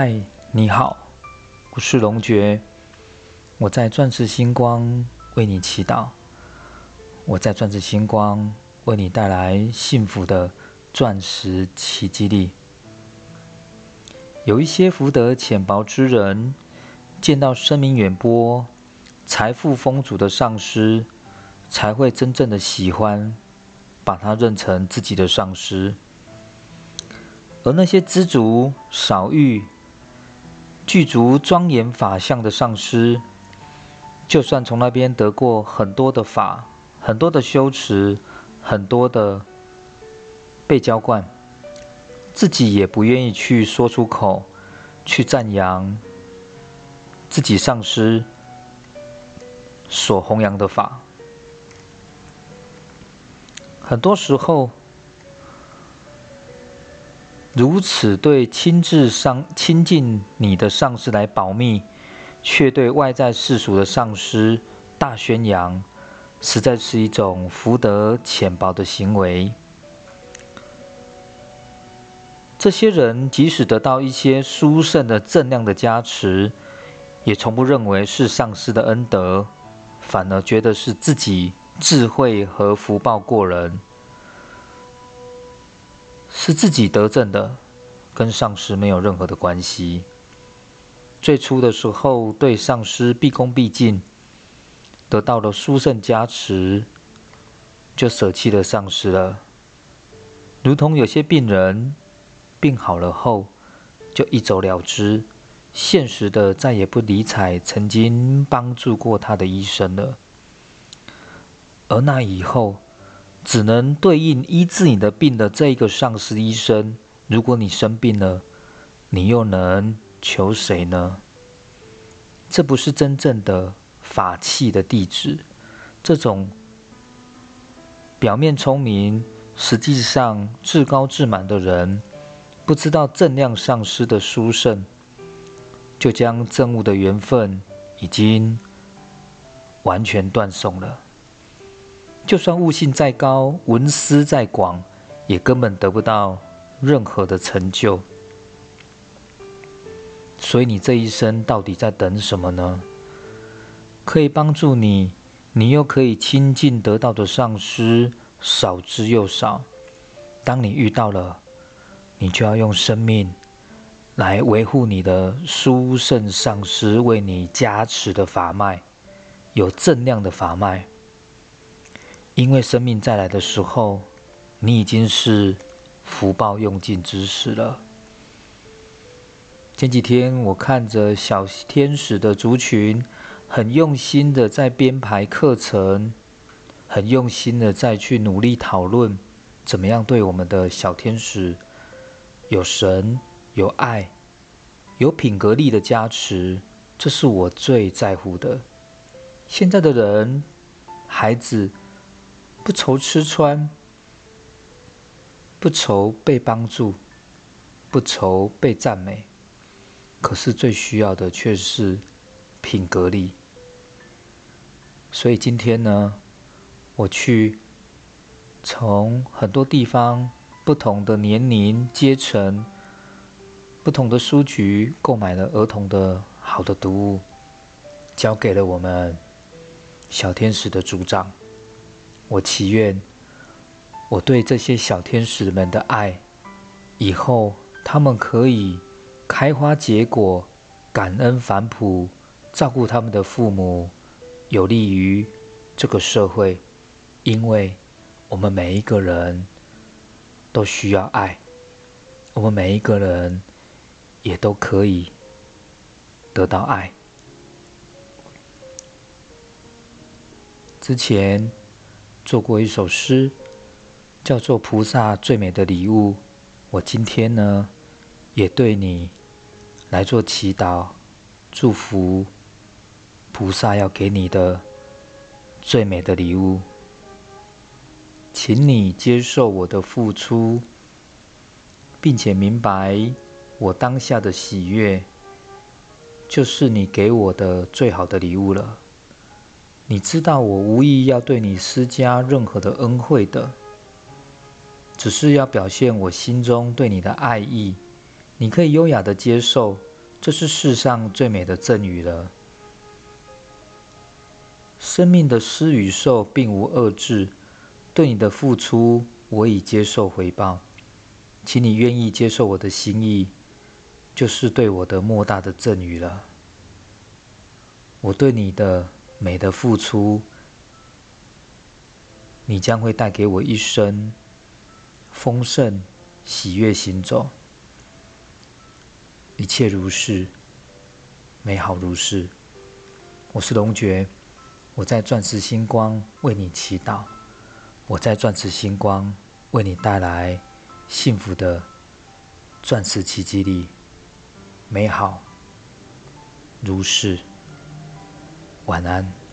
嗨，你好，我是龙觉，我在钻石星光为你祈祷，我在钻石星光为你带来幸福的钻石奇迹力。有一些福德浅薄之人，见到声名远播、财富丰足的上师，才会真正的喜欢，把他认成自己的上师。而那些知足少欲、具足庄严法相的上师，就算从那边得过很多的法、很多的修持、很多的被浇灌，自己也不愿意去说出口，去赞扬自己上师所弘扬的法。很多时候。如此对亲自上亲近你的上司来保密，却对外在世俗的上司大宣扬，实在是一种福德浅薄的行为。这些人即使得到一些殊胜的正量的加持，也从不认为是上司的恩德，反而觉得是自己智慧和福报过人。是自己得证的，跟上师没有任何的关系。最初的时候，对上师毕恭毕敬，得到了殊胜加持，就舍弃了上师了。如同有些病人病好了后，就一走了之，现实的再也不理睬曾经帮助过他的医生了。而那以后。只能对应医治你的病的这一个上司医生。如果你生病了，你又能求谁呢？这不是真正的法器的地址。这种表面聪明，实际上至高至满的人，不知道正量上师的殊胜，就将正悟的缘分已经完全断送了。就算悟性再高，文思再广，也根本得不到任何的成就。所以你这一生到底在等什么呢？可以帮助你，你又可以亲近得到的上师少之又少。当你遇到了，你就要用生命来维护你的殊胜上师为你加持的法脉，有正量的法脉。因为生命再来的时候，你已经是福报用尽之时了。前几天我看着小天使的族群，很用心的在编排课程，很用心的在去努力讨论，怎么样对我们的小天使有神、有爱、有品格力的加持，这是我最在乎的。现在的人，孩子。不愁吃穿，不愁被帮助，不愁被赞美，可是最需要的却是品格力。所以今天呢，我去从很多地方、不同的年龄阶层、不同的书局购买了儿童的好的读物，交给了我们小天使的组长。我祈愿，我对这些小天使们的爱，以后他们可以开花结果，感恩反哺，照顾他们的父母，有利于这个社会。因为我们每一个人都需要爱，我们每一个人也都可以得到爱。之前。做过一首诗，叫做《菩萨最美的礼物》。我今天呢，也对你来做祈祷、祝福。菩萨要给你的最美的礼物，请你接受我的付出，并且明白我当下的喜悦，就是你给我的最好的礼物了。你知道我无意要对你施加任何的恩惠的，只是要表现我心中对你的爱意。你可以优雅的接受，这是世上最美的赠予了。生命的施与受并无二致，对你的付出，我已接受回报，请你愿意接受我的心意，就是对我的莫大的赠予了。我对你的美的付出，你将会带给我一生丰盛、喜悦行走，一切如是，美好如是。我是龙觉。我在钻石星光为你祈祷，我在钻石星光为你带来幸福的钻石奇迹力，美好如是，晚安。